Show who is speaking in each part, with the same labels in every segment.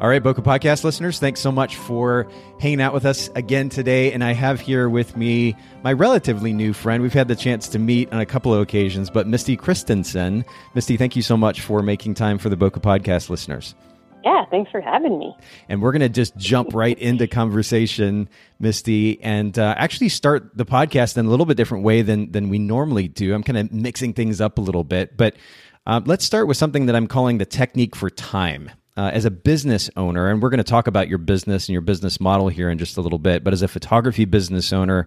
Speaker 1: All right, Boca Podcast listeners, thanks so much for hanging out with us again today. And I have here with me my relatively new friend. We've had the chance to meet on a couple of occasions, but Misty Christensen. Misty, thank you so much for making time for the Boca Podcast listeners.
Speaker 2: Yeah, thanks for having me.
Speaker 1: And we're going to just jump right into conversation, Misty, and uh, actually start the podcast in a little bit different way than than we normally do. I'm kind of mixing things up a little bit, but uh, let's start with something that I'm calling the technique for time uh, as a business owner, and we're going to talk about your business and your business model here in just a little bit, but as a photography business owner,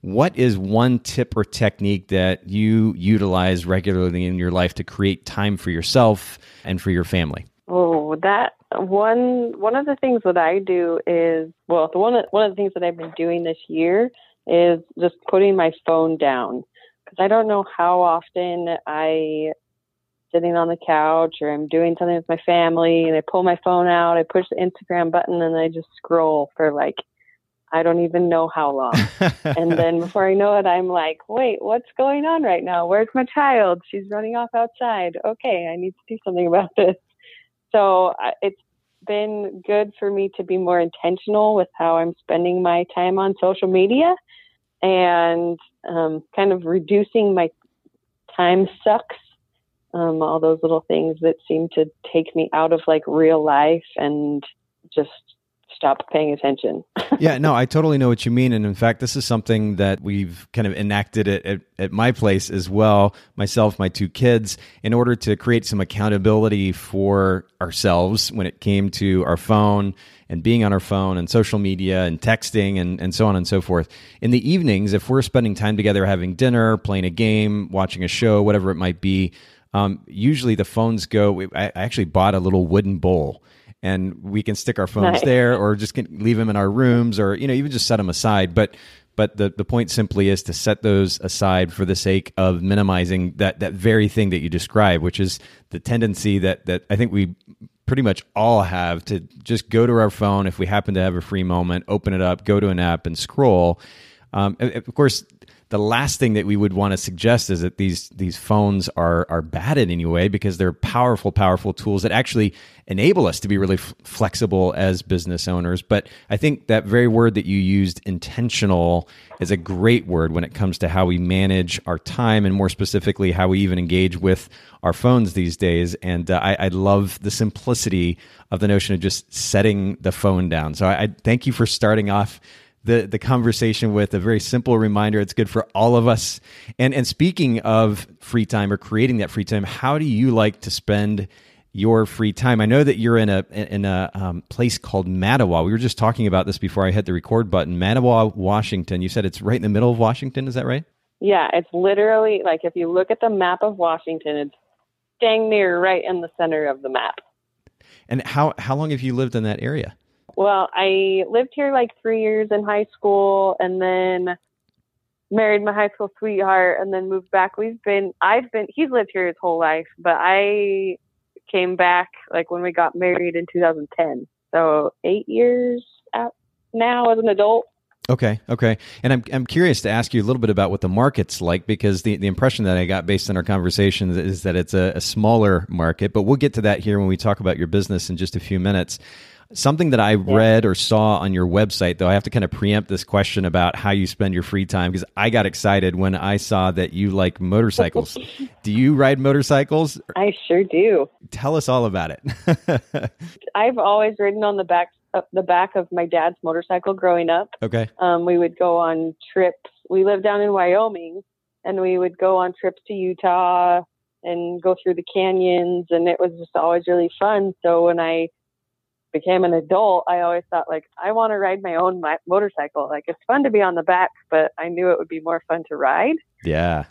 Speaker 1: what is one tip or technique that you utilize regularly in your life to create time for yourself and for your family?
Speaker 2: Oh, that one one of the things that I do is well, the one one of the things that I've been doing this year is just putting my phone down because I don't know how often I sitting on the couch or I'm doing something with my family and I pull my phone out, I push the Instagram button and I just scroll for like I don't even know how long. and then before I know it, I'm like, wait, what's going on right now? Where's my child? She's running off outside. Okay, I need to do something about this. So it's been good for me to be more intentional with how I'm spending my time on social media and um, kind of reducing my time sucks um, all those little things that seem to take me out of like real life and just stop paying attention.
Speaker 1: yeah, no, I totally know what you mean. And in fact, this is something that we've kind of enacted at, at, at, my place as well, myself, my two kids, in order to create some accountability for ourselves when it came to our phone and being on our phone and social media and texting and, and so on and so forth. In the evenings, if we're spending time together having dinner, playing a game, watching a show, whatever it might be, um, usually the phones go. I actually bought a little wooden bowl, and we can stick our phones nice. there, or just leave them in our rooms, or you know, even just set them aside. But but the, the point simply is to set those aside for the sake of minimizing that that very thing that you describe, which is the tendency that that I think we pretty much all have to just go to our phone if we happen to have a free moment, open it up, go to an app, and scroll. Um, of course, the last thing that we would want to suggest is that these these phones are are bad in any way because they're powerful powerful tools that actually enable us to be really f- flexible as business owners. But i think that very word that you used intentional is a great word when it comes to how we manage our time and more specifically how we even engage with our phones these days. And uh, I, I, love the simplicity of the notion of just setting the phone down. So I, I thank you for starting off the the conversation with a very simple reminder. It's good for all of us. And and speaking of free time or creating that free time, how do you like to spend your free time? I know that you're in a in a um, place called Mattawa. We were just talking about this before I hit the record button. Mattawa, Washington. You said it's right in the middle of Washington. Is that right?
Speaker 2: Yeah, it's literally like if you look at the map of Washington, it's dang near right in the center of the map.
Speaker 1: And how how long have you lived in that area?
Speaker 2: Well, I lived here like three years in high school and then married my high school sweetheart and then moved back. We've been, I've been, he's lived here his whole life, but I came back like when we got married in 2010. So eight years out now as an adult.
Speaker 1: Okay, okay. And I'm I'm curious to ask you a little bit about what the market's like because the, the impression that I got based on our conversation is that it's a, a smaller market, but we'll get to that here when we talk about your business in just a few minutes. Something that I read or saw on your website, though, I have to kind of preempt this question about how you spend your free time because I got excited when I saw that you like motorcycles. do you ride motorcycles?
Speaker 2: I sure do.
Speaker 1: Tell us all about it.
Speaker 2: I've always ridden on the back uh, the back of my dad's motorcycle growing up.
Speaker 1: Okay.
Speaker 2: Um, we would go on trips. We lived down in Wyoming, and we would go on trips to Utah and go through the canyons, and it was just always really fun. So when I became an adult, I always thought like I want to ride my own motorcycle. Like it's fun to be on the back, but I knew it would be more fun to ride.
Speaker 1: Yeah.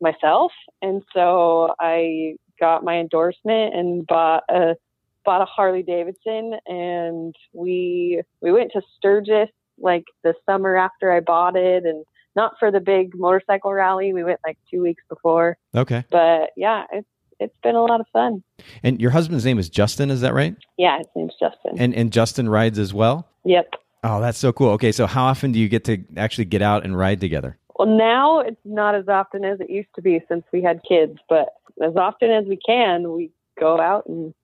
Speaker 2: Myself, and so I got my endorsement and bought a bought a Harley Davidson and we we went to Sturgis like the summer after I bought it and not for the big motorcycle rally. We went like two weeks before.
Speaker 1: Okay.
Speaker 2: But yeah, it's it's been a lot of fun.
Speaker 1: And your husband's name is Justin, is that right?
Speaker 2: Yeah, his name's Justin.
Speaker 1: And and Justin rides as well?
Speaker 2: Yep.
Speaker 1: Oh, that's so cool. Okay, so how often do you get to actually get out and ride together?
Speaker 2: Well, now it's not as often as it used to be since we had kids, but as often as we can, we go out and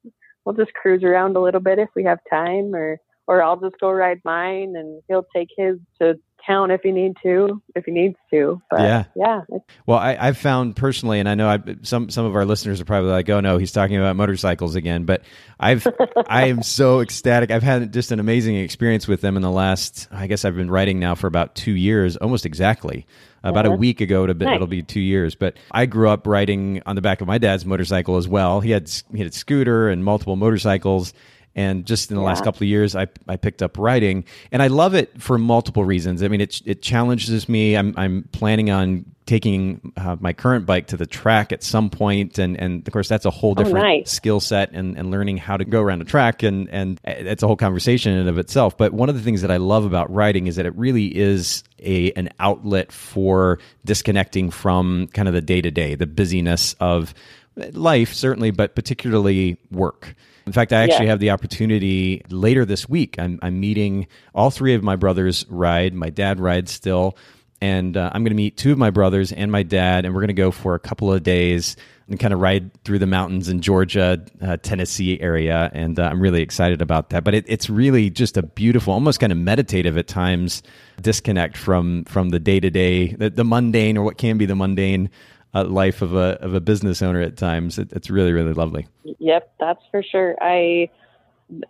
Speaker 2: we'll just cruise around a little bit if we have time or or I'll just go ride mine and he'll take his to town if he need to, if he needs to. But yeah, yeah.
Speaker 1: Well, I, I've found personally, and I know I, some some of our listeners are probably like, "Oh no, he's talking about motorcycles again." But I've I am so ecstatic. I've had just an amazing experience with them in the last. I guess I've been riding now for about two years, almost exactly. About a uh-huh. week ago, it'll be, nice. it'll be two years. But I grew up riding on the back of my dad's motorcycle as well. He had he had a scooter and multiple motorcycles and just in the yeah. last couple of years, I, I picked up riding, and I love it for multiple reasons. I mean, it it challenges me. I'm I'm planning on taking uh, my current bike to the track at some point, and and of course that's a whole oh, different oh, nice. skill set and and learning how to go around a track, and and it's a whole conversation in of itself. But one of the things that I love about riding is that it really is a an outlet for disconnecting from kind of the day to day, the busyness of life certainly, but particularly work. In fact, I actually yeah. have the opportunity later this week. I'm, I'm meeting all three of my brothers ride. My dad rides still. And uh, I'm going to meet two of my brothers and my dad, and we're going to go for a couple of days and kind of ride through the mountains in Georgia, uh, Tennessee area. And uh, I'm really excited about that. But it, it's really just a beautiful, almost kind of meditative at times, disconnect from from the day to day, the mundane or what can be the mundane uh, life of a of a business owner at times. It, it's really really lovely.
Speaker 2: Yep, that's for sure. I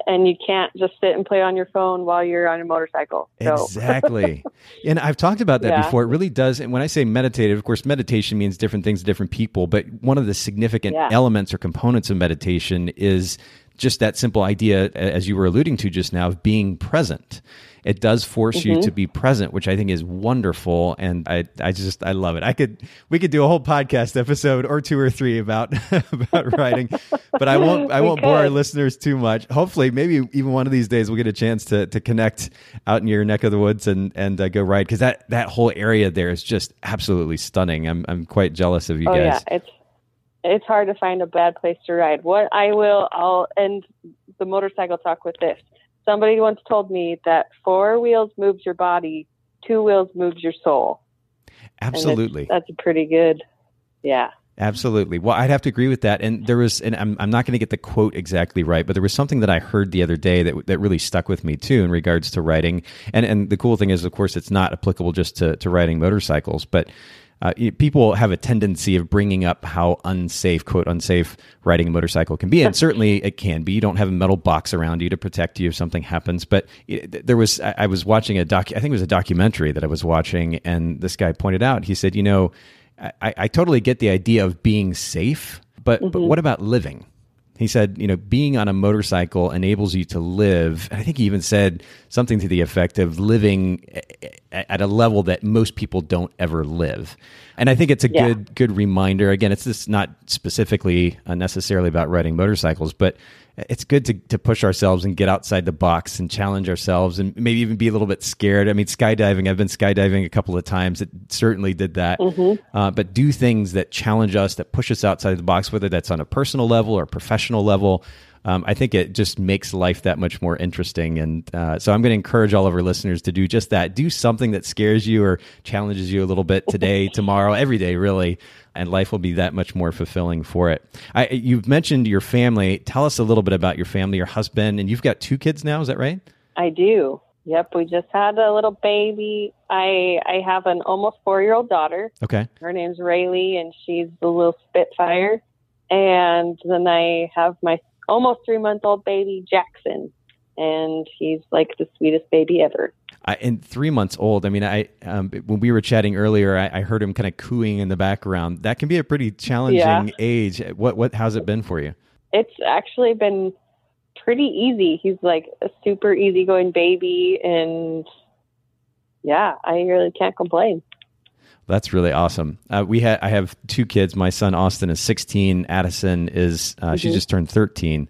Speaker 2: and you can't just sit and play on your phone while you're on your motorcycle.
Speaker 1: So. Exactly. and I've talked about that yeah. before. It really does. And when I say meditative, of course, meditation means different things to different people. But one of the significant yeah. elements or components of meditation is just that simple idea, as you were alluding to just now, of being present it does force mm-hmm. you to be present, which I think is wonderful. And I, I just, I love it. I could, we could do a whole podcast episode or two or three about, about riding, but I won't, I won't bore our listeners too much. Hopefully, maybe even one of these days we'll get a chance to, to connect out in your neck of the woods and, and uh, go ride. Cause that, that whole area there is just absolutely stunning. I'm, I'm quite jealous of you
Speaker 2: oh,
Speaker 1: guys.
Speaker 2: Yeah, it's, it's hard to find a bad place to ride. What I will, I'll end the motorcycle talk with this somebody once told me that four wheels moves your body, two wheels moves your soul.
Speaker 1: Absolutely.
Speaker 2: That's a pretty good, yeah.
Speaker 1: Absolutely. Well, I'd have to agree with that. And there was, and I'm, I'm not going to get the quote exactly right, but there was something that I heard the other day that, that really stuck with me too in regards to riding. And, and the cool thing is, of course, it's not applicable just to, to riding motorcycles, but uh, people have a tendency of bringing up how unsafe, quote, unsafe riding a motorcycle can be. And certainly it can be. You don't have a metal box around you to protect you if something happens. But it, there was, I was watching a doc, I think it was a documentary that I was watching, and this guy pointed out, he said, you know, I, I totally get the idea of being safe, but, mm-hmm. but what about living? He said, you know, being on a motorcycle enables you to live. I think he even said something to the effect of living at a level that most people don't ever live. And I think it's a yeah. good good reminder. Again, it's just not specifically uh, necessarily about riding motorcycles, but it's good to, to push ourselves and get outside the box and challenge ourselves and maybe even be a little bit scared. I mean, skydiving, I've been skydiving a couple of times. It certainly did that. Mm-hmm. Uh, but do things that challenge us, that push us outside the box, whether that's on a personal level or professional level. Um, I think it just makes life that much more interesting. And uh, so I'm going to encourage all of our listeners to do just that. Do something that scares you or challenges you a little bit today, tomorrow, every day, really and life will be that much more fulfilling for it. I, you've mentioned your family. Tell us a little bit about your family, your husband, and you've got two kids now. Is that right?
Speaker 2: I do. Yep, we just had a little baby. I I have an almost four year old daughter.
Speaker 1: Okay.
Speaker 2: Her name's Rayleigh, and she's the little Spitfire. And then I have my almost three month old baby Jackson, and he's like the sweetest baby ever.
Speaker 1: I, and three months old. I mean, I um, when we were chatting earlier, I, I, heard him kind of cooing in the background. That can be a pretty challenging yeah. age. What what how's it been for you?
Speaker 2: It's actually been pretty easy. He's like a super easygoing baby, and yeah, I really can't complain.
Speaker 1: That's really awesome. Uh, we had I have two kids. My son Austin is 16. Addison is uh, mm-hmm. she just turned 13.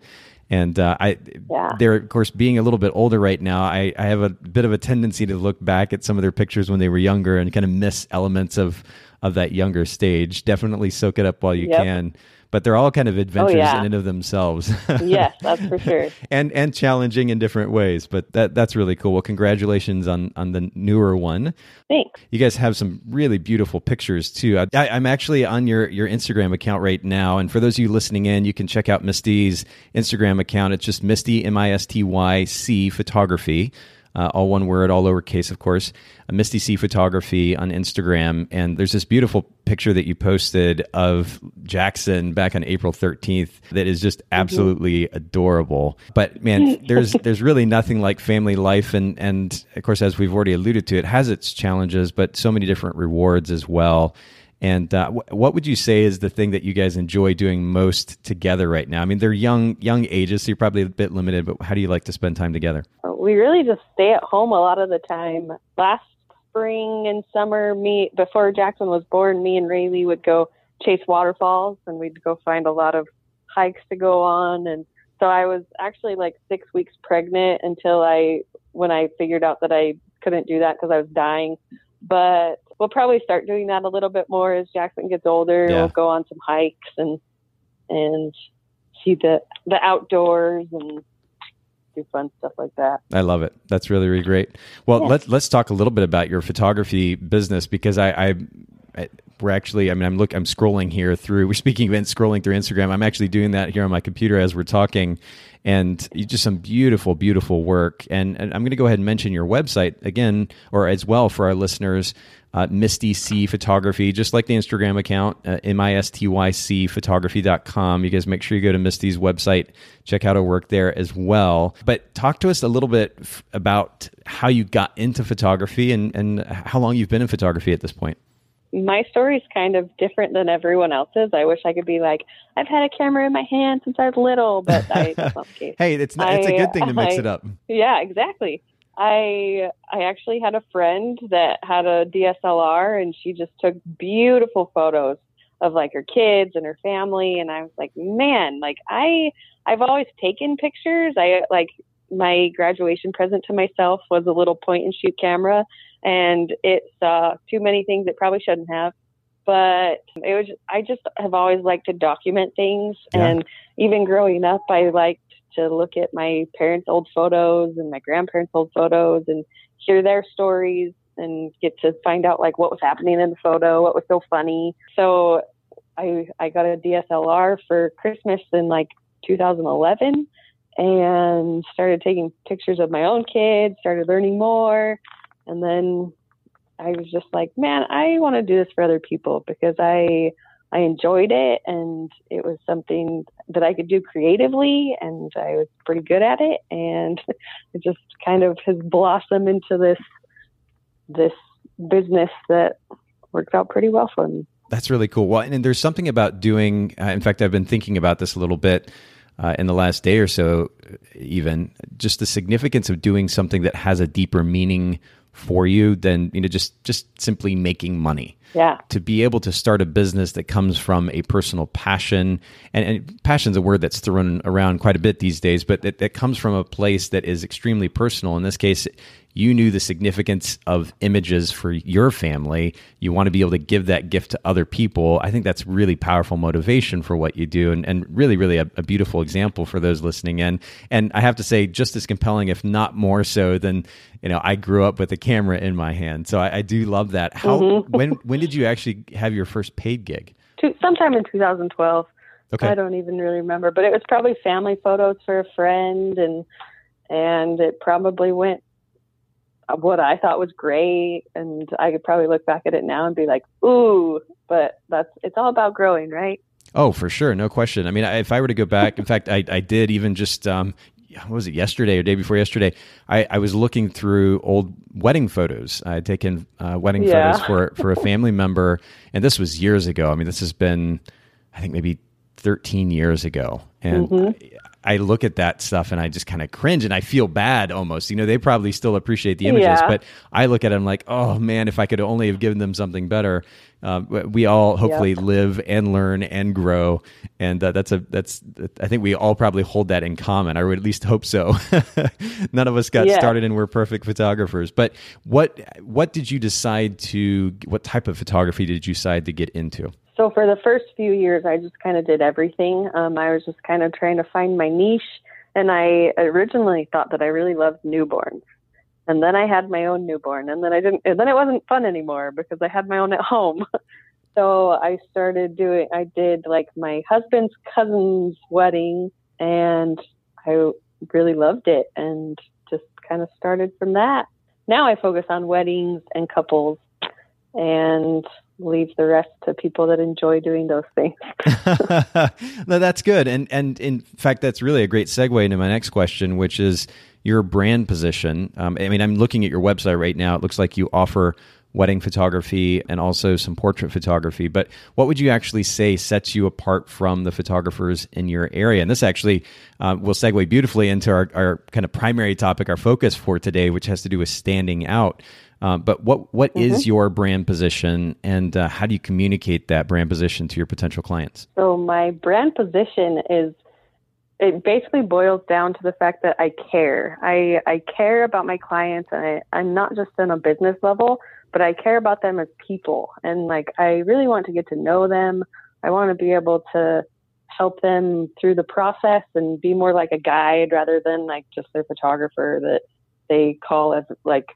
Speaker 1: And uh, I, yeah. they're of course being a little bit older right now. I, I have a bit of a tendency to look back at some of their pictures when they were younger and kind of miss elements of of that younger stage. Definitely soak it up while you yep. can but they're all kind of oh, adventures oh, yeah. in and of themselves.
Speaker 2: yes, that's for sure.
Speaker 1: and and challenging in different ways, but that that's really cool. Well, congratulations on on the newer one.
Speaker 2: Thanks.
Speaker 1: You guys have some really beautiful pictures too. I, am actually on your your Instagram account right now, and for those of you listening in, you can check out Misty's Instagram account. It's just Misty M I S T Y C Photography uh, all one word, all lowercase, of course. A Misty C Photography on Instagram, and there's this beautiful picture that you posted of Jackson back on April 13th that is just mm-hmm. absolutely mm-hmm. adorable. But man, there's there's really nothing like family life, and and of course, as we've already alluded to, it has its challenges, but so many different rewards as well. And uh, what would you say is the thing that you guys enjoy doing most together right now? I mean, they're young young ages, so you're probably a bit limited. But how do you like to spend time together?
Speaker 2: We really just stay at home a lot of the time. Last spring and summer, me before Jackson was born, me and Rayleigh would go chase waterfalls, and we'd go find a lot of hikes to go on. And so I was actually like six weeks pregnant until I when I figured out that I couldn't do that because I was dying. But we'll probably start doing that a little bit more as Jackson gets older. Yeah. We'll go on some hikes and and see the the outdoors and do fun stuff like that.
Speaker 1: I love it. That's really really great. Well, yeah. let's let's talk a little bit about your photography business because I, I, I we're actually I mean I'm look I'm scrolling here through we're speaking of scrolling through Instagram. I'm actually doing that here on my computer as we're talking and just some beautiful, beautiful work. And, and I'm going to go ahead and mention your website again, or as well for our listeners. Uh, Misty C Photography, just like the Instagram account, uh, M I S T Y C photography.com. You guys make sure you go to Misty's website, check out her work there as well. But talk to us a little bit f- about how you got into photography and, and how long you've been in photography at this point
Speaker 2: my story is kind of different than everyone else's. I wish I could be like, I've had a camera in my hand since I was little, but I, that's not the case.
Speaker 1: hey, it's not, it's a good thing to mix
Speaker 2: I,
Speaker 1: it up.
Speaker 2: Yeah, exactly. I I actually had a friend that had a DSLR and she just took beautiful photos of like her kids and her family and I was like, man, like I I've always taken pictures. I like my graduation present to myself was a little point and shoot camera and it saw uh, too many things it probably shouldn't have. But it was I just have always liked to document things, yeah. and even growing up, I liked to look at my parents' old photos and my grandparents' old photos and hear their stories and get to find out like what was happening in the photo, what was so funny. So I I got a DSLR for Christmas in like 2011 and started taking pictures of my own kids, started learning more. And then I was just like, man, I want to do this for other people because I I enjoyed it and it was something that I could do creatively and I was pretty good at it and it just kind of has blossomed into this this business that worked out pretty well for me.
Speaker 1: That's really cool. Well, and there's something about doing. Uh, in fact, I've been thinking about this a little bit uh, in the last day or so, even just the significance of doing something that has a deeper meaning for you than you know just just simply making money.
Speaker 2: Yeah.
Speaker 1: To be able to start a business that comes from a personal passion and, and passion's a word that's thrown around quite a bit these days but that, that comes from a place that is extremely personal. In this case you knew the significance of images for your family. You want to be able to give that gift to other people. I think that's really powerful motivation for what you do and, and really, really a, a beautiful example for those listening in. And I have to say, just as compelling, if not more so than, you know, I grew up with a camera in my hand. So I, I do love that. How, mm-hmm. when, when did you actually have your first paid gig?
Speaker 2: Sometime in 2012. Okay. I don't even really remember, but it was probably family photos for a friend and and it probably went what I thought was great, and I could probably look back at it now and be like, "Ooh!" But that's it's all about growing, right?
Speaker 1: Oh, for sure, no question. I mean, if I were to go back, in fact, I, I did even just um, what was it yesterday or day before yesterday? I, I was looking through old wedding photos. I had taken uh, wedding yeah. photos for for a family member, and this was years ago. I mean, this has been, I think, maybe 13 years ago, and. Mm-hmm. I look at that stuff and I just kind of cringe and I feel bad almost. You know, they probably still appreciate the images,
Speaker 2: Yeah.
Speaker 1: but I look at it, I'm like, oh man, if I could only have given them something better. Uh, we all hopefully live and learn and grow, and uh, that's a that's I think we all probably hold that in common. I would at least hope so. None of us got
Speaker 2: Yeah.
Speaker 1: started and we're perfect photographers. But what what did you decide to? What type of photography did you decide to get into?
Speaker 2: So for the first few years, I just kind of did everything. Um, I was just kind of trying to find my niche, and I originally thought that I really loved newborns. And then I had my own newborn, and then I didn't. And then it wasn't fun anymore because I had my own at home. so I started doing. I did like my husband's cousin's wedding, and I really loved it, and just kind of started from that. Now I focus on weddings and couples, and leave the rest to people that enjoy doing those things.
Speaker 1: no, that's good, and and in fact, that's really a great segue into my next question, which is your brand position. Um, I mean, I'm looking at your website right now. It looks like you offer wedding photography and also some portrait photography. But what would you actually say sets you apart from the photographers in your area? And this actually uh, will segue beautifully into our, our kind of primary topic, our focus for today, which has to do with standing out. Uh, but what what is your brand position, and uh, how do you communicate that brand position to your potential clients?
Speaker 2: So my brand position is it basically boils down to the fact that I care. I I care about my clients and I, I'm not just on a business level, but I care about them as people. And like I really want to get to know them. I want to be able to help them through the process and be more like a guide rather than like just their photographer that they call as like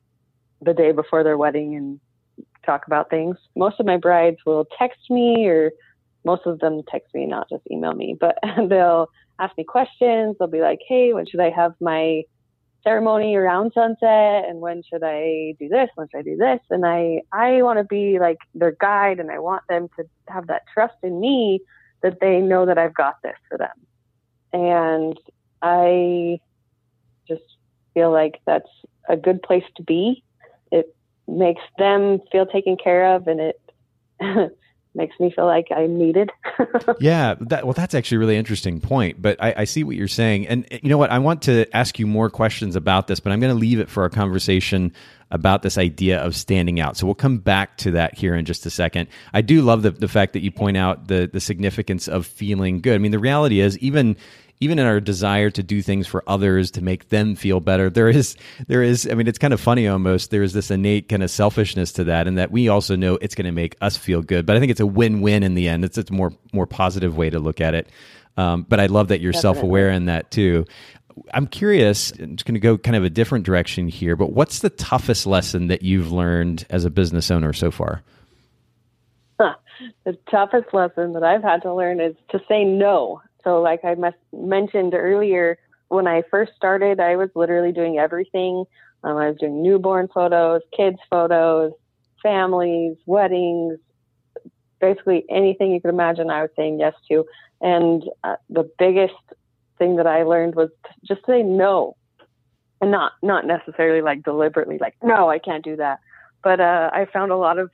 Speaker 2: the day before their wedding and talk about things. Most of my brides will text me or most of them text me, not just email me, but they'll ask me questions. They'll be like, hey, when should I have my ceremony around sunset? And when should I do this? When should I do this? And I, I want to be like their guide and I want them to have that trust in me that they know that I've got this for them. And I just feel like that's a good place to be. Makes them feel taken care of and it makes me feel like I'm needed.
Speaker 1: yeah, that, well, that's actually a really interesting point. But I, I see what you're saying, and eh, you know what? I want to ask you more questions about this, but I'm going to leave it for our conversation about this idea of standing out. So we'll come back to that here in just a second. I do love the the fact that you point out the the significance of feeling good. I mean, the reality is even even in our desire to do things for others to make them feel better there is there is i mean it's kind of funny almost there is this innate kind of selfishness to that and that we also know it's going to make us feel good but i think it's a win-win in the end it's a more more positive way to look at it um, but i love that you're
Speaker 2: Definitely.
Speaker 1: self-aware in that too i'm curious just going to go kind of a different direction here but what's the toughest lesson that you've learned as a business owner so far
Speaker 2: the toughest lesson that I've had to learn is to say no. So, like I mentioned earlier, when I first started, I was literally doing everything. Um, I was doing newborn photos, kids photos, families, weddings, basically anything you could imagine. I was saying yes to, and uh, the biggest thing that I learned was to just say no, and not not necessarily like deliberately like no, I can't do that. But uh, I found a lot of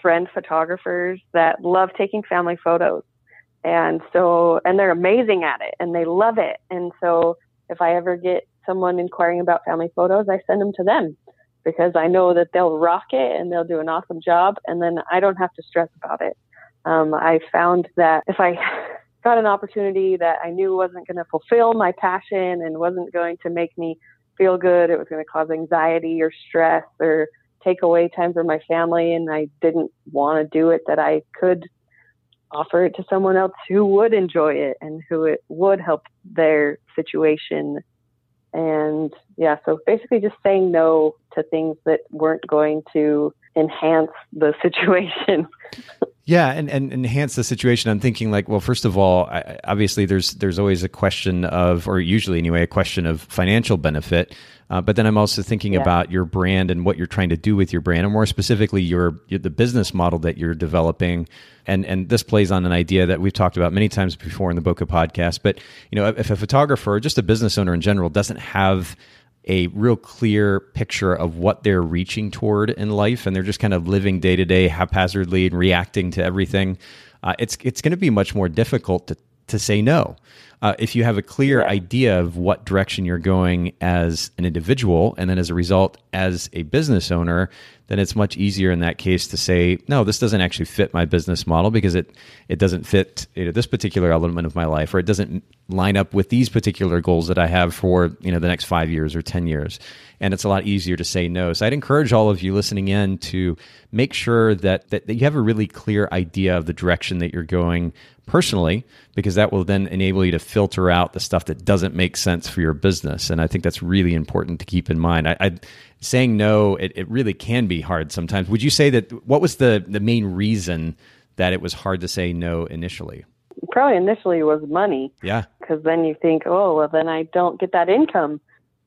Speaker 2: friend photographers that love taking family photos. And so, and they're amazing at it and they love it. And so, if I ever get someone inquiring about family photos, I send them to them because I know that they'll rock it and they'll do an awesome job. And then I don't have to stress about it. Um, I found that if I got an opportunity that I knew wasn't going to fulfill my passion and wasn't going to make me feel good, it was going to cause anxiety or stress or take away time from my family and I didn't want to do it, that I could offer it to someone else who would enjoy it and who it would help their situation. And yeah, so basically just saying no to things that weren't going to enhance the situation.
Speaker 1: Yeah, and, and enhance the situation. I'm thinking like, well, first of all, I, obviously there's there's always a question of, or usually anyway, a question of financial benefit. Uh, but then I'm also thinking
Speaker 2: Yeah.
Speaker 1: about your brand and what you're trying to do with your brand, and more specifically, your, your the business model that you're developing. And and this plays on an idea that we've talked about many times before in the Boca podcast. But you know, if a photographer or just a business owner in general doesn't have a real clear picture of what they're reaching toward in life, and they're just kind of living day to day haphazardly and reacting to everything. Uh, it's it's going to be much more difficult to to say no. Uh, if you have a clear idea of what direction you're going as an individual, and then as a result, as a business owner, then it's much easier in that case to say, no, this doesn't actually fit my business model because it it doesn't fit you know, this particular element of my life, or it doesn't line up with these particular goals that I have for you know the next five years or ten years. And it's a lot easier to say no. So I'd encourage all of you listening in to make sure that, that, that you have a really clear idea of the direction that you're going personally, because that will then enable you to filter out the stuff that doesn't make sense for your business. And I think that's really important to keep in mind. I, I saying no, it, it really can be hard sometimes. Would you say that what was the, the main reason that it was hard to say no initially?
Speaker 2: Probably initially was money.
Speaker 1: Yeah.
Speaker 2: Because then you think, oh, well, then I don't get that income.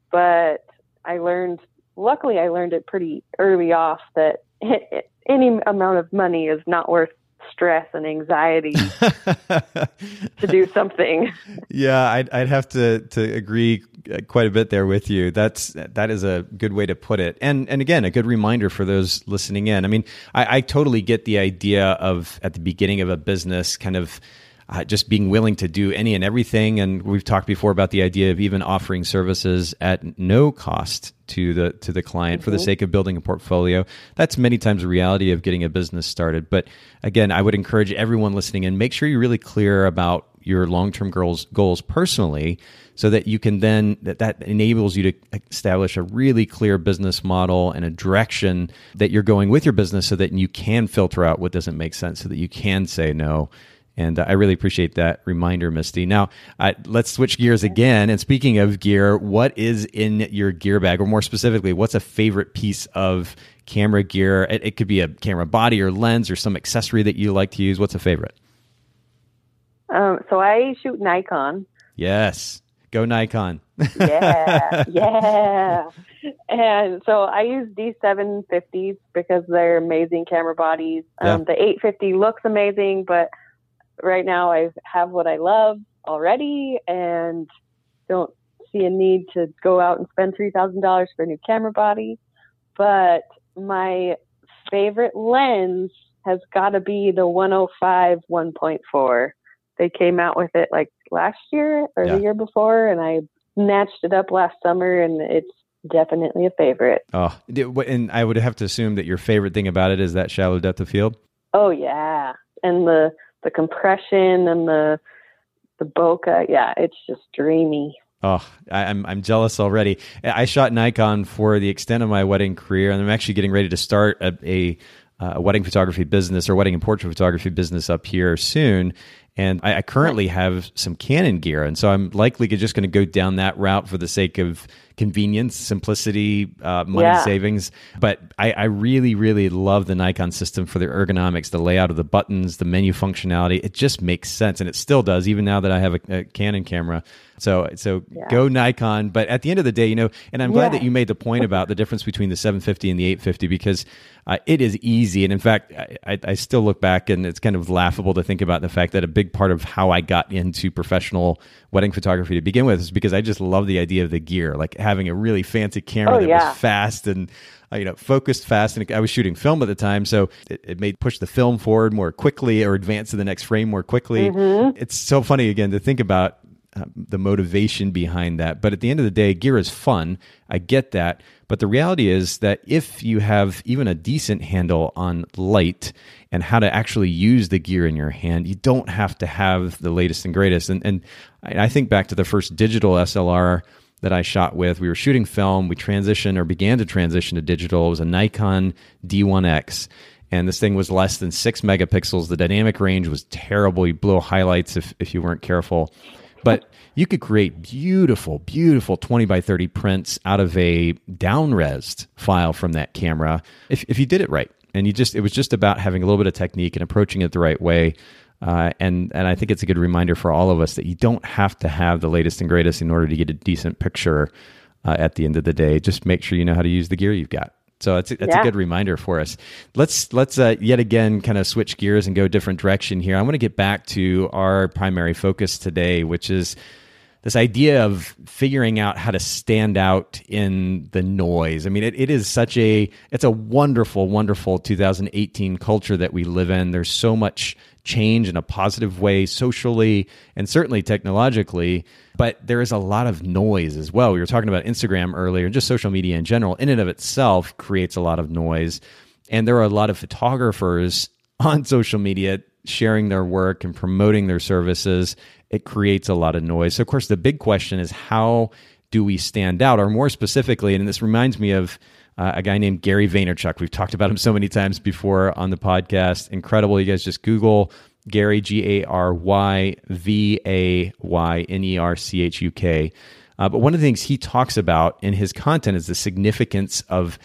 Speaker 2: But I learned, luckily, I learned it pretty early off that any amount of money is not worth stress and anxiety to do something.
Speaker 1: Yeah, I'd, I'd have to to agree uh, quite a bit there with you. That's that is a good way to put it, and and again, a good reminder for those listening in. I mean, I, I totally get the idea of at the beginning of a business, kind of uh, just being willing to do any and everything. And we've talked before about the idea of even offering services at no cost to the to the client mm-hmm. for the mm-hmm. sake of building a portfolio. That's many times the reality of getting a business started. But again, I would encourage everyone listening and make sure you're really clear about your long-term goals goals personally so that you can then that that enables you to establish a really clear business model and a direction that you're going with your business so that you can filter out what doesn't make sense so that you can say no and uh, I really appreciate that reminder, Misty. Now, uh, let's switch gears again. And speaking of gear, what is in your gear bag? Or more specifically, what's a favorite piece of camera gear? It, it could be a camera body or lens or some accessory that you like to use. What's a favorite?
Speaker 2: Um, so I shoot Nikon.
Speaker 1: Yes. Go Nikon.
Speaker 2: yeah, yeah. And so I use D750s because they're amazing camera bodies. Um, yeah. The 850 looks amazing, but right now I have what I love already and don't see a need to go out and spend $3,000 for a new camera body. But my favorite lens has got to be the 105 1.4. They came out with it like last year or yeah. the year before, and I snatched it up last summer, and it's definitely a favorite.
Speaker 1: Oh, and I would have to assume that your favorite thing about it is that shallow depth of field.
Speaker 2: Oh yeah, and the the compression and the the bokeh. Yeah, it's just dreamy.
Speaker 1: Oh, I'm I'm jealous already. I shot Nikon for the extent of my wedding career, and I'm actually getting ready to start a, a, a wedding photography business or wedding and portrait photography business up here soon. And I, I currently have some Canon gear, and so I'm likely just going to go down that route for the sake of convenience, simplicity, uh, money yeah. savings. But I, I, really, really love the Nikon system for the ergonomics, the layout of the buttons, the menu functionality. It just makes sense, and it still does, even now that I have a, a Canon camera. So, so yeah. go Nikon. But at the end of the day, you know, and I'm glad yeah. that you made the point about the difference between the 750 and the 850 because uh, it is easy. And in fact, I, I, still look back and it's kind of laughable to think about the fact that a big part of how I got into professional wedding photography to begin with is because I just love the idea of the gear, like having a really fancy camera
Speaker 2: oh,
Speaker 1: that
Speaker 2: yeah.
Speaker 1: was fast and uh, you know focused fast. And I was shooting film at the time, so it, it made push the film forward more quickly or advance to the next frame more quickly. Mm-hmm. It's so funny again to think about Um, the motivation behind that. But at the end of the day, gear is fun. I get that. But the reality is that if you have even a decent handle on light and how to actually use the gear in your hand, you don't have to have the latest and greatest. And, and I think back to the first digital SLR that I shot with. We were shooting film. We transitioned or began to transition to digital. It was a Nikon D1X and this thing was less than six megapixels. The dynamic range was terrible. You blow highlights if, if you weren't careful. But you could create beautiful, beautiful 20 by 30 prints out of a downres file from that camera if, if you did it right. And you just, it was just about having a little bit of technique and approaching it the right way. Uh, and and I think it's a good reminder for all of us that you don't have to have the latest and greatest in order to get a decent picture. Uh, at the end of the day, just make sure you know how to use the gear you've got. So it's it's yeah. a good reminder for us. Let's let's uh, yet again kind of switch gears and go a different direction here. I want to get back to our primary focus today, which is this idea of figuring out how to stand out in the noise. I mean, it, it is such a it's a wonderful, wonderful 2018 culture that we live in. There's so much change in a positive way socially and certainly technologically, but there is a lot of noise as well. We were talking about Instagram earlier, just social media in general, in and of itself creates a lot of noise. And there are a lot of photographers on social media sharing their work and promoting their services. It creates a lot of noise. So, of course, the big question is how do we stand out? Or more specifically, and this reminds me of uh, a guy named Gary Vaynerchuk. We've talked about him so many times before on the podcast. Incredible. You guys just Google Gary, G A R Y V A Y N E R C H U K. Uh, but one of the things he talks about in his content is the significance of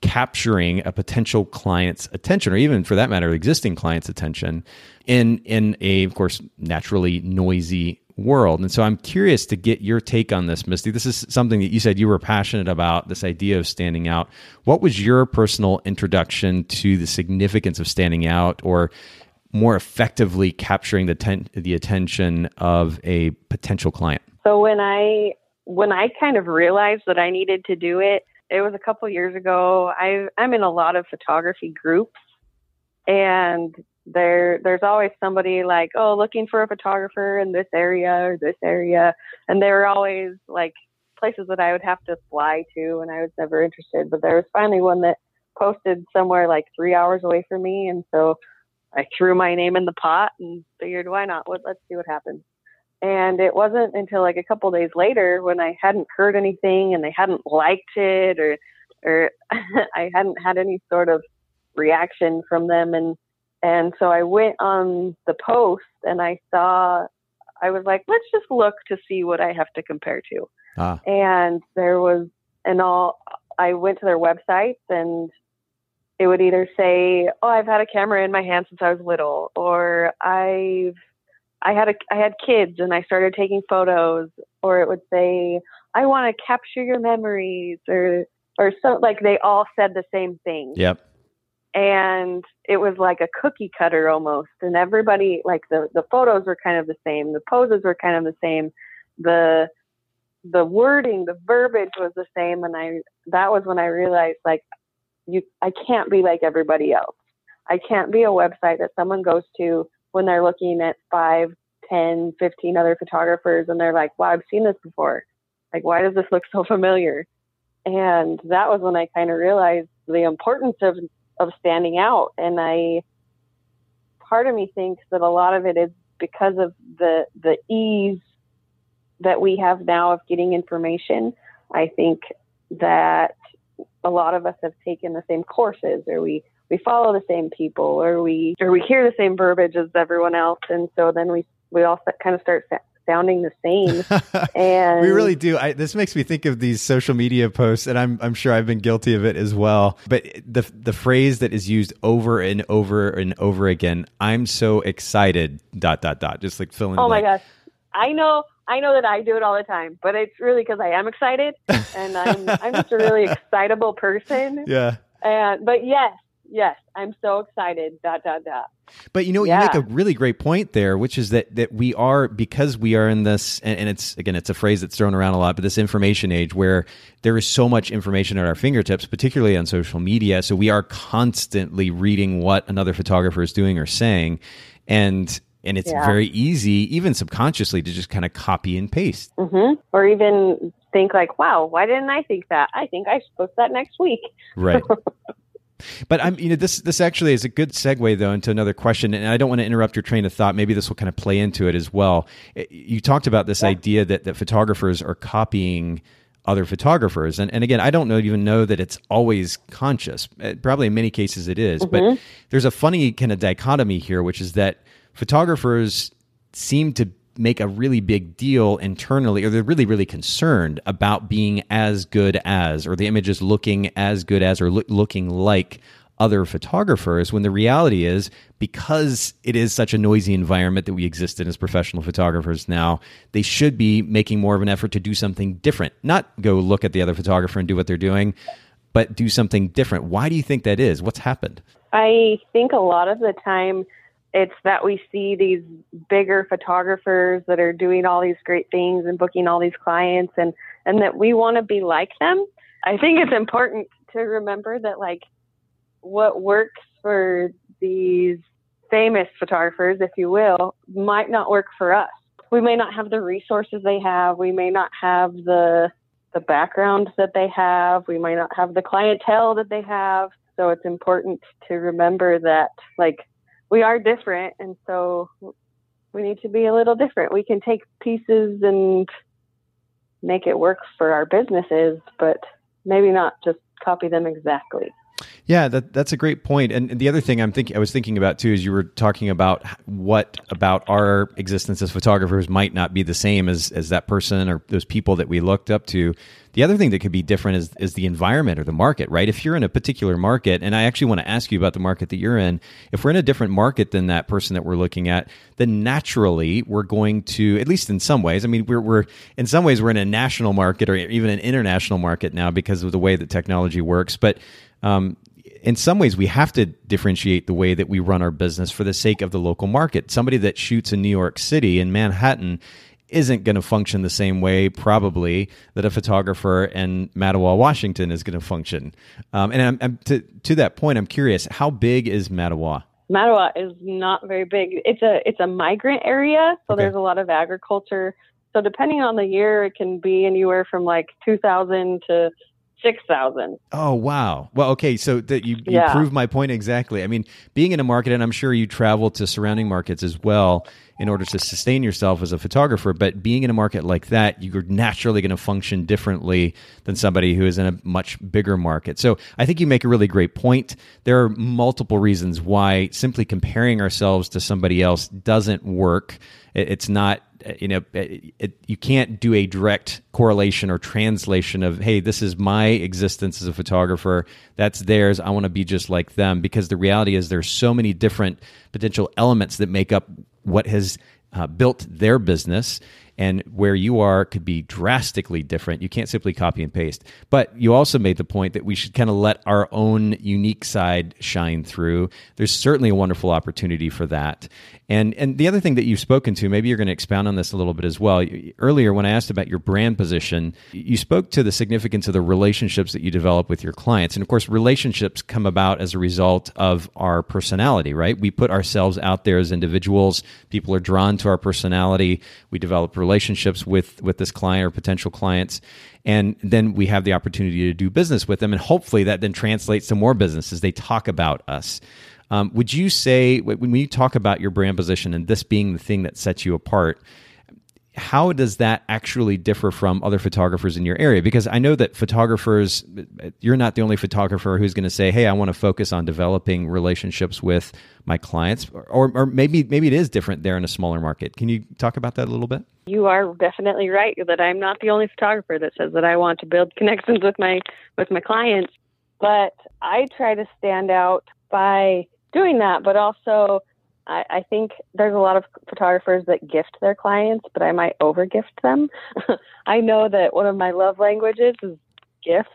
Speaker 1: capturing a potential client's attention, or even for that matter, existing client's attention in in a, of course, naturally noisy world. And so I'm curious to get your take on this, Misty. This is something that you said you were passionate about, this idea of standing out. What was your personal introduction to the significance of standing out or more effectively capturing the ten- the attention of a potential client?
Speaker 2: So when I when I kind of realized that I needed to do it, it was a couple years ago. I I'm in a lot of photography groups and there there's always somebody like, "Oh, looking for a photographer in this area or this area." And they were always like places that I would have to fly to and I was never interested, but there was finally one that posted somewhere like 3 hours away from me and so I threw my name in the pot and figured, why not? what let's see what happens. And it wasn't until like a couple days later when I hadn't heard anything and they hadn't liked it or, or I hadn't had any sort of reaction from them. And, and so I went on the post and I saw, I was like, let's just look to see what I have to compare to. Ah. And there was, and all, I went to their websites and it would either say, "Oh, I've had a camera in my hand since I was little," or "I've I had a I had kids and I started taking photos," or it would say, "I want to capture your memories," or or so like they all said the same thing.
Speaker 1: Yep.
Speaker 2: And it was like a cookie cutter almost, and everybody like the the photos were kind of the same, the poses were kind of the same, the the wording, the verbiage was the same, and I that was when I realized like you I can't be like everybody else. I can't be a website that someone goes to when they're looking at five, ten, fifteen other photographers and they're like, wow, I've seen this before. Like, why does this look so familiar? And that was when I kind of realized the importance of, of standing out. And I, part of me thinks that a lot of it is because of the, the ease that we have now of getting information. I think that a lot of us have taken the same courses or we we follow the same people or we or we hear the same verbiage as everyone else and so then we we all kind of start sounding the same. And
Speaker 1: we really do. I, this makes me think of these social media posts and I'm, I'm sure i've been guilty of it as well. But the the phrase that is used over and over and over again i'm so excited dot dot dot just like filling
Speaker 2: oh my gosh. I know I know that I do it all the time, but it's really because I am excited and I'm I'm just a really excitable person.
Speaker 1: Yeah.
Speaker 2: And but yes, yes, I'm so excited. Dot dot dot.
Speaker 1: But you know, yeah. you make a really great point there, which is that that we are because we are in this, and, and, it's again, it's a phrase that's thrown around a lot, but this information age where there is so much information at our fingertips, particularly on social media. So we are constantly reading what another photographer is doing or saying, and and it's yeah. very easy, even subconsciously, to just kind of copy and paste.
Speaker 2: Mm-hmm. Or even think like, "Wow, why didn't I think that? I think I should post that next week."
Speaker 1: Right. but I'm, you know, this this actually is a good segue though into another question, and I don't want to interrupt your train of thought. Maybe this will kind of play into it as well. You talked about this yeah. idea that that photographers are copying other photographers, and and again, I don't know, even know that it's always conscious. Uh, probably in many cases it is, mm-hmm. but there's a funny kind of dichotomy here, which is that photographers seem to make a really big deal internally, or they're really, really concerned about being as good as, or the images looking as good as, or lo- looking like other photographers when the reality is because it is such a noisy environment that we exist in as professional photographers now they should be making more of an effort to do something different. Not go look at the other photographer and do what they're doing but do something different. Why do you think that is? What's happened?
Speaker 2: I think a lot of the time it's that we see these bigger photographers that are doing all these great things and booking all these clients and and that we want to be like them. I think it's important to remember that like what works for these famous photographers if you will might not work for us. We may not have the resources they have. We may not have the the background that they have. We might not have the clientele that they have. So it's important to remember that like we are different and so we need to be a little different. We can take pieces and make it work for our businesses but maybe not just copy them exactly
Speaker 1: yeah, that, that's a great point. And the other thing I'm thinking, I was thinking about too, is you were talking about what about our existence as photographers might not be the same as as that person or those people that we looked up to. The other thing that could be different is is the environment or the market, right? If you're in a particular market, and I actually want to ask you about the market that you're in, if we're in a different market than that person that we're looking at, then naturally we're going to, at least in some ways, I mean, we're we're in some ways we're in a national market or even an international market now because of the way that technology works, but um, in some ways, we have to differentiate the way that we run our business for the sake of the local market. Somebody that shoots in New York City in Manhattan isn't going to function the same way, probably, that a photographer in Mattawa, Washington is going to function. Um, and I'm, I'm, to, to that point, I'm curious, how big is Mattawa?
Speaker 2: Mattawa is not very big. It's a it's a migrant area, so okay. there's a lot of agriculture. So depending on the year, it can be anywhere from like 2,000 to six thousand.
Speaker 1: Oh wow! Well, okay, so that you, you yeah. proved my point exactly. I mean, being in a market, and I'm sure you travel to surrounding markets as well in order to sustain yourself as a photographer. But being in a market like that, you're naturally going to function differently than somebody who is in a much bigger market. So I think you make a really great point. There are multiple reasons why simply comparing ourselves to somebody else doesn't work. It's not you know it, it, you can't do a direct correlation or translation of hey this is my existence as a photographer that's theirs i want to be just like them because the reality is there's so many different potential elements that make up what has uh, built their business and where you are could be drastically different. You can't simply copy and paste. But you also made the point that we should kind of let our own unique side shine through. There's certainly a wonderful opportunity for that. And and the other thing that you've spoken to, maybe you're going to expound on this a little bit as well. Earlier, when I asked about your brand position, you spoke to the significance of the relationships that you develop with your clients. And of course, relationships come about as a result of our personality, right? We put ourselves out there as individuals. People are drawn to our personality. We develop relationships with with this client or potential clients and then we have the opportunity to do business with them and hopefully that then translates to more business as they talk about us um, would you say when you talk about your brand position and this being the thing that sets you apart? How does that actually differ from other photographers in your area? Because I know that photographers, you're not the only photographer who's going to say, "Hey, I want to focus on developing relationships with my clients," or, or maybe maybe it is different there in a smaller market. Can you talk about that a little bit?
Speaker 2: You are definitely right that I'm not the only photographer that says that I want to build connections with my with my clients, but I try to stand out by doing that, but also I, I think there's a lot of photographers that gift their clients, but I might over gift them. I know that one of my love languages is gifts.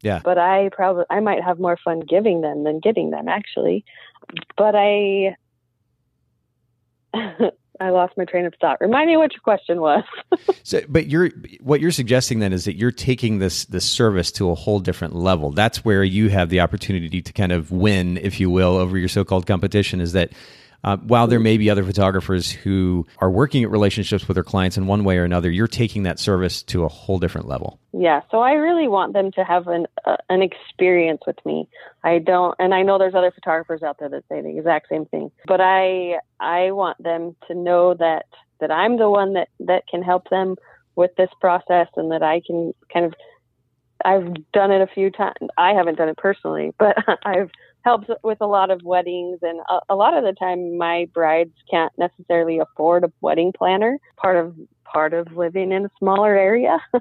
Speaker 1: Yeah.
Speaker 2: But I probably I might have more fun giving them than getting them actually. But I I lost my train of thought. Remind me what your question was.
Speaker 1: so, but you're what you're suggesting then is that you're taking this this service to a whole different level. That's where you have the opportunity to kind of win, if you will, over your so-called competition. Is that uh, while there may be other photographers who are working at relationships with their clients in one way or another, you're taking that service to a whole different level.
Speaker 2: Yeah, so I really want them to have an uh, an experience with me. I don't, and I know there's other photographers out there that say the exact same thing, but I I want them to know that that I'm the one that that can help them with this process, and that I can kind of I've done it a few times. I haven't done it personally, but I've helps with a lot of weddings and a, a, lot of the time my brides can't necessarily afford a wedding planner part of part of living in a smaller area.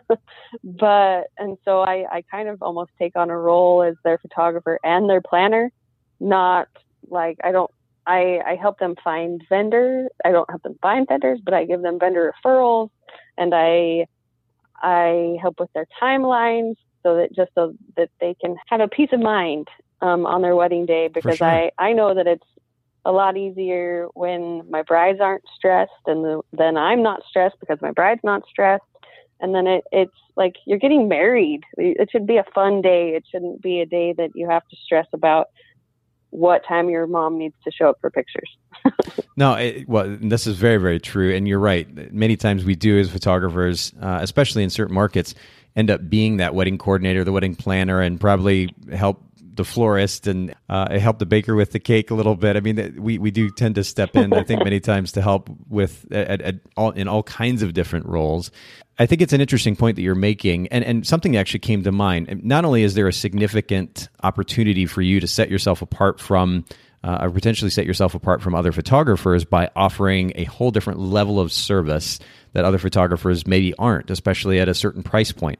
Speaker 2: But and so I, I kind of almost take on a role as their photographer and their planner not like i don't i i help them find vendors i don't help them find vendors but i give them vendor referrals and i i help with their timelines so that just so that they can have a peace of mind um, on their wedding day because sure. I, I know that it's a lot easier when my brides aren't stressed, and the, then I'm not stressed because my bride's not stressed. And then it, it's like you're getting married. It should be a fun day. It shouldn't be a day that you have to stress about what time your mom needs to show up for pictures.
Speaker 1: no, it, well, this is very, very true. And you're right. Many times we do as photographers, uh, especially in certain markets, end up being that wedding coordinator, the wedding planner, and probably help the florist and uh, help the baker with the cake a little bit. I mean, we, we do tend to step in, I think, many times to help with at, at all, in all kinds of different roles. I think it's an interesting point that you're making, and, and something that actually came to mind. Not only is there a significant opportunity for you to set yourself apart from, uh, or potentially set yourself apart from other photographers by offering a whole different level of service that other photographers maybe aren't, especially at a certain price point.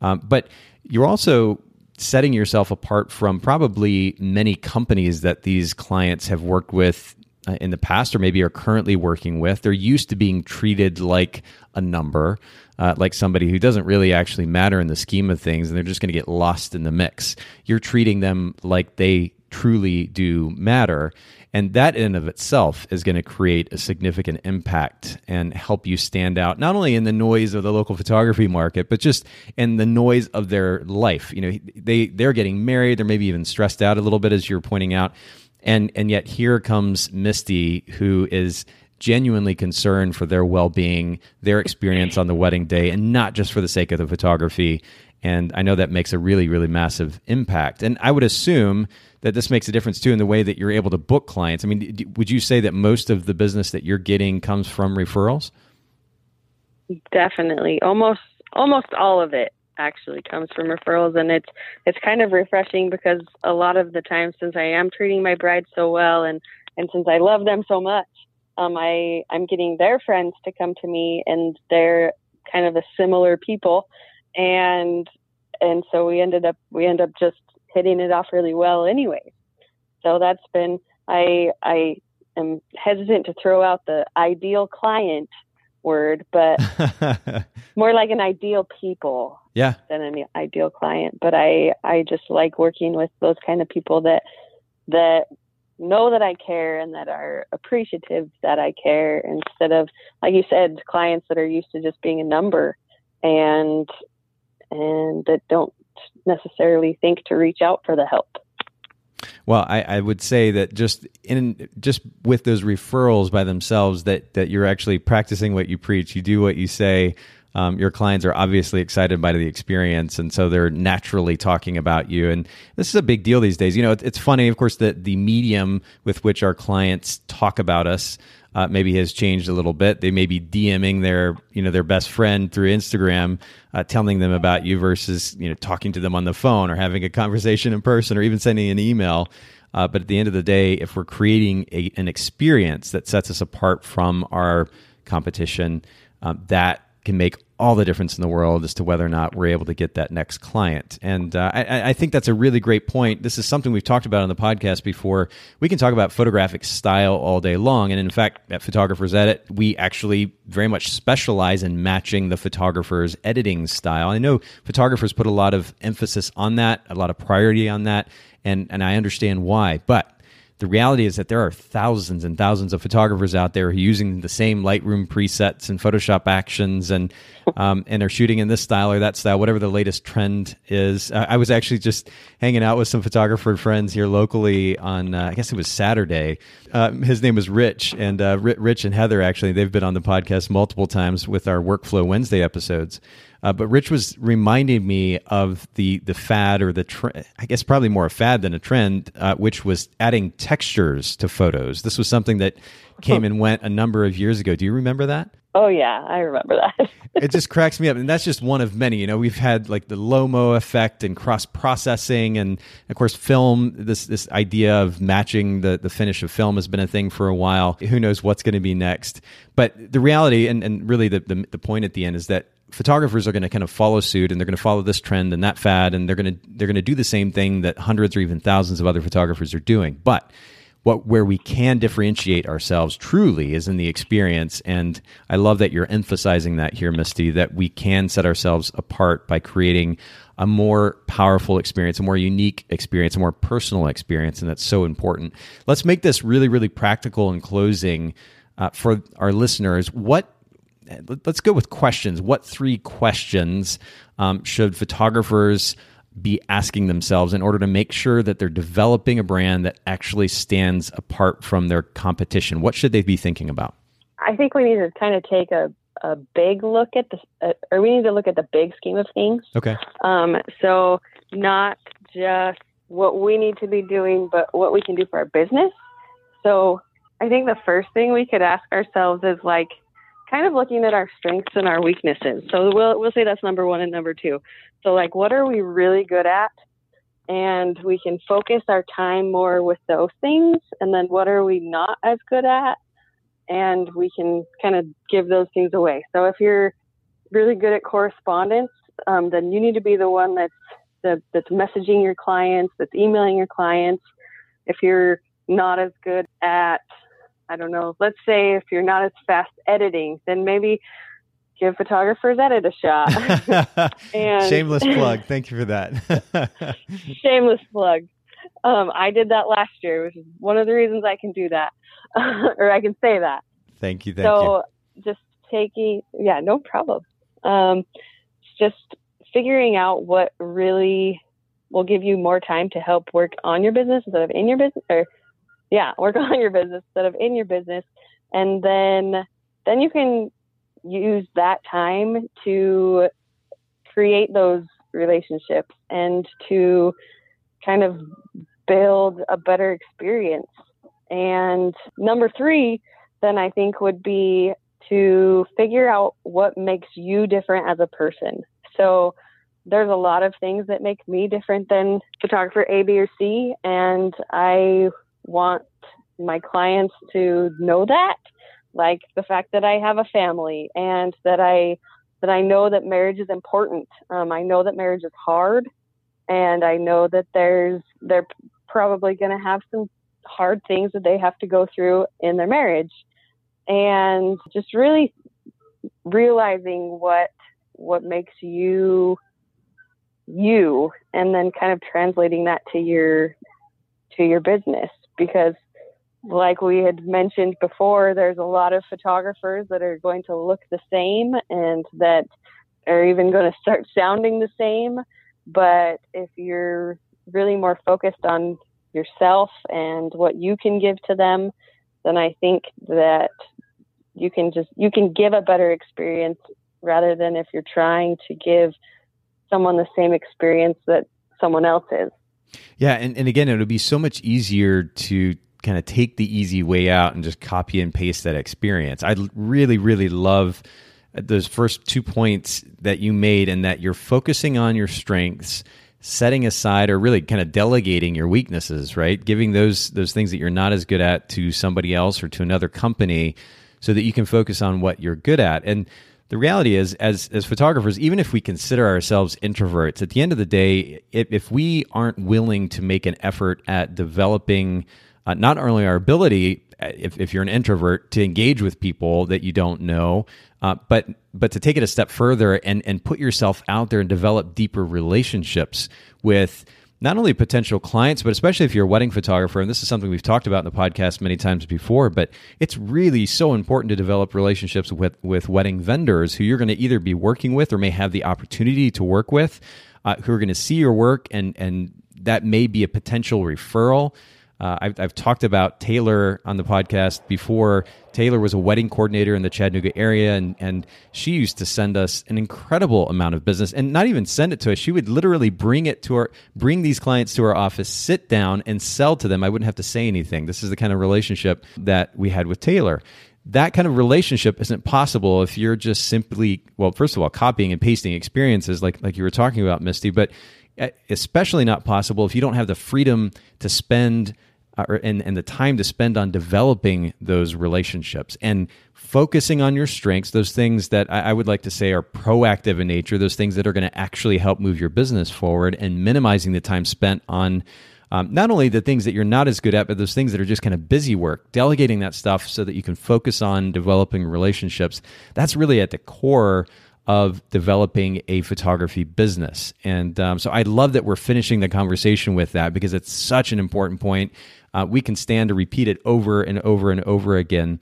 Speaker 1: Um, but you're also setting yourself apart from probably many companies that these clients have worked with uh, in the past or maybe are currently working with. They're used to being treated like a number, uh, like somebody who doesn't really actually matter in the scheme of things, and they're just going to get lost in the mix. You're treating them like they truly do matter. And that in of itself is going to create a significant impact and help you stand out, not only in the noise of the local photography market, but just in the noise of their life. You know, they, they're getting married, they're maybe even stressed out a little bit, as you're pointing out. And, and yet here comes Misty, who is genuinely concerned for their well-being, their experience on the wedding day, and not just for the sake of the photography. And I know that makes a really, really massive impact. And I would assume that this makes a difference too in the way that you're able to book clients. I mean, would you say that most of the business that you're getting comes from referrals?
Speaker 2: Definitely, almost almost all of it actually comes from referrals, and it's it's kind of refreshing because a lot of the time, since I am treating my brides so well, and and since I love them so much, um, I I'm getting their friends to come to me, and they're kind of a similar people, and and so we ended up we end up just hitting it off really well anyway. So that's been I I am hesitant to throw out the ideal client word, but more like an ideal people
Speaker 1: yeah.
Speaker 2: than an ideal client. But I I just like working with those kind of people that that know that I care and that are appreciative that I care instead of like you said clients that are used to just being a number and and that don't necessarily think to reach out for the help.
Speaker 1: Well, I, I, would say that just in just with those referrals by themselves, that that you're actually practicing what you preach. You do what you say. Um, your clients are obviously excited by the experience, and so they're naturally talking about you. And this is a big deal these days. You know, it, it's funny, of course, that the medium with which our clients talk about us uh, maybe has changed a little bit. They may be DMing their you know their best friend through Instagram, uh, telling them about you versus you know talking to them on the phone or having a conversation in person or even sending an email. Uh, but at the end of the day, if we're creating a, an experience that sets us apart from our competition, um, that can make all the difference in the world as to whether or not we're able to get that next client. And uh, I, I, think that's a really great point. This is something we've talked about on the podcast before. We can talk about photographic style all day long. And in fact, at Photographers Edit, we actually very much specialize in matching the photographer's editing style. I know photographers put a lot of emphasis on that, a lot of priority on that. And, and I understand why. But the reality is that there are thousands and thousands of photographers out there using the same Lightroom presets and Photoshop actions and um, and are shooting in this style or that style, whatever the latest trend is. I was actually just hanging out with some photographer friends here locally on, uh, I guess it was Saturday. Uh, his name was Rich, and uh, Rich and Heather actually they've been on the podcast multiple times with our Workflow Wednesday episodes. Uh, but Rich was reminding me of the the fad or the tre- I guess probably more a fad than a trend, uh, which was adding textures to photos. This was something that came and went a number of years ago. Do you remember that?
Speaker 2: Oh yeah, I remember that.
Speaker 1: it just cracks me up, and that's just one of many. You know, we've had like the Lomo effect and cross processing, and of course, film. This this idea of matching the the finish of film has been a thing for a while. Who knows what's going to be next? But the reality, and and really the, the the point at the end is that photographers are going to kind of follow suit and they're going to follow this trend and that fad and they're going to they're going to do the same thing that hundreds or even thousands of other photographers are doing but what where we can differentiate ourselves truly is in the experience. And I love that you're emphasizing that here, Misty, that we can set ourselves apart by creating a more powerful experience, a more unique experience, a more personal experience, and that's so important. Let's make this really, really practical in closing uh, for our listeners. What let's go with questions. What three questions um, should photographers be asking themselves in order to make sure that they're developing a brand that actually stands apart from their competition? What should they be thinking about?
Speaker 2: I think we need to kind of take a, a big look at the, uh, or we need to look at the big scheme of things.
Speaker 1: Okay.
Speaker 2: Um, so not just what we need to be doing, but what we can do for our business. So I think the first thing we could ask ourselves is like, kind of looking at our strengths and our weaknesses. So we'll we'll say that's number one and number two. So like what are we really good at? And we can focus our time more with those things. And then what are we not as good at? And we can kind of give those things away. So if you're really good at correspondence, um, then you need to be the one that's the, that's messaging your clients, that's emailing your clients. If you're not as good at I don't know, let's say if you're not as fast editing, then maybe give photographers edit a shot.
Speaker 1: and shameless plug. Thank you for that.
Speaker 2: shameless plug. Um, I did that last year, which is one of the reasons I can do that, or I can say that.
Speaker 1: Thank you. Thank
Speaker 2: so you. just taking, yeah, no problem. Um, just figuring out what really will give you more time to help work on your business instead of in your business, or yeah, work on your business instead of in your business. And then, then you can use that time to create those relationships and to kind of build a better experience. And number three, then I think would be to figure out what makes you different as a person. So there's a lot of things that make me different than photographer A, B, or C. And I want my clients to know that, like the fact that I have a family and that I that I know that marriage is important. Um, I know that marriage is hard, and I know that there's they're probably going to have some hard things that they have to go through in their marriage, and just really realizing what what makes you you and then kind of translating that to your to your business because like we had mentioned before, there's a lot of photographers that are going to look the same and that are even going to start sounding the same. But if you're really more focused on yourself and what you can give to them, then I think that you can just you can give a better experience rather than if you're trying to give someone the same experience that someone else is.
Speaker 1: Yeah, and, and again, it would be so much easier to kind of take the easy way out and just copy and paste that experience. I really, really love uh, those first two points that you made, and that you're focusing on your strengths, setting aside or really kind of delegating your weaknesses, right? Giving those those things that you're not as good at to somebody else or to another company, so that you can focus on what you're good at. And the reality is as as photographers even if we consider ourselves introverts at the end of the day if, if we aren't willing to make an effort at developing uh, not only our ability uh, if, if you're an introvert to engage with people that you don't know uh, but but to take it a step further and and put yourself out there and develop deeper relationships with not only potential clients, but especially if you're a wedding photographer, and this is something we've talked about in the podcast many times before, but it's really so important to develop relationships with, with wedding vendors who you're going to either be working with or may have the opportunity to work with, uh, who are going to see your work, and, and that may be a potential referral uh, I've, I've, talked about Taylor on the podcast before. Taylor was a wedding coordinator in the Chattanooga area, and, and she used to send us an incredible amount of business, and not even send it to us. She would literally bring it to our, bring these clients to our office, sit down, and sell to them. I wouldn't have to say anything. This is the kind of relationship that we had with Taylor. That kind of relationship isn't possible if you're just simply, well, first of all, copying and pasting experiences like like you were talking about, Misty, but especially not possible if you don't have the freedom to spend uh, and, and the time to spend on developing those relationships and focusing on your strengths, those things that I, I would like to say are proactive in nature, those things that are going to actually help move your business forward, and minimizing the time spent on um, not only the things that you're not as good at, but those things that are just kind of busy work, delegating that stuff so that you can focus on developing relationships. That's really at the core of developing a photography business. And um, so I love that we're finishing the conversation with that because it's such an important point. Uh, we can stand to repeat it over and over and over again.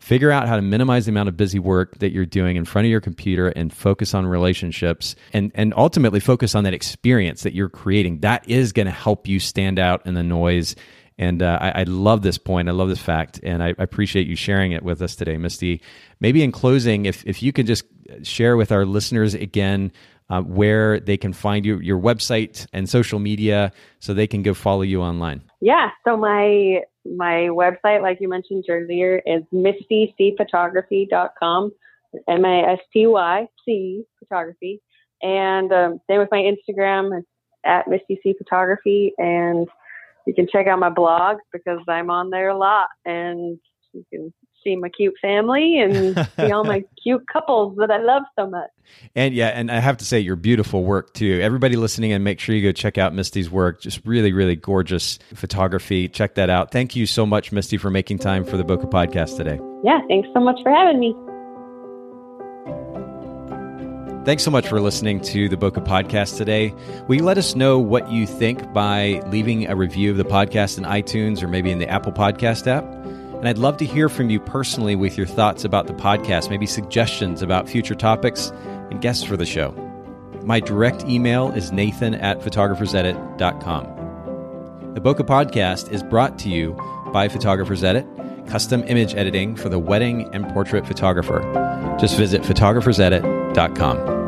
Speaker 1: Figure out how to minimize the amount of busy work that you're doing in front of your computer and focus on relationships and, and ultimately focus on that experience that you're creating. That is going to help you stand out in the noise. And uh, I, I, love this point. I love this fact. And I, I appreciate you sharing it with us today, Misty. Maybe in closing, if, if you could just share with our listeners again uh, where they can find you, your website and social media, so they can go follow you online.
Speaker 2: Yeah. So my my website, like you mentioned earlier, is mistycphotography.com. M I S T Y C photography. And um, same with my Instagram, it's at Misty C Photography. And you can check out my blog because I'm on there a lot. And you can see my cute family and see all my cute couples that I love so much.
Speaker 1: And yeah, and I have to say your beautiful work too. Everybody listening and make sure you go check out Misty's work. Just really, really gorgeous photography. Check that out. Thank you so much, Misty, for making time for the Boca podcast today.
Speaker 2: Yeah, thanks so much for having me.
Speaker 1: Thanks so much for listening to the Boca Podcast today. Will you let us know what you think by leaving a review of the podcast in iTunes or maybe in the Apple Podcast app? And I'd love to hear from you personally with your thoughts about the podcast, maybe suggestions about future topics and guests for the show. My direct email is nathan at photographersedit.com. The Boca Podcast is brought to you by Photographers Edit, custom image editing for the wedding and portrait photographer. Just visit photographersedit.com.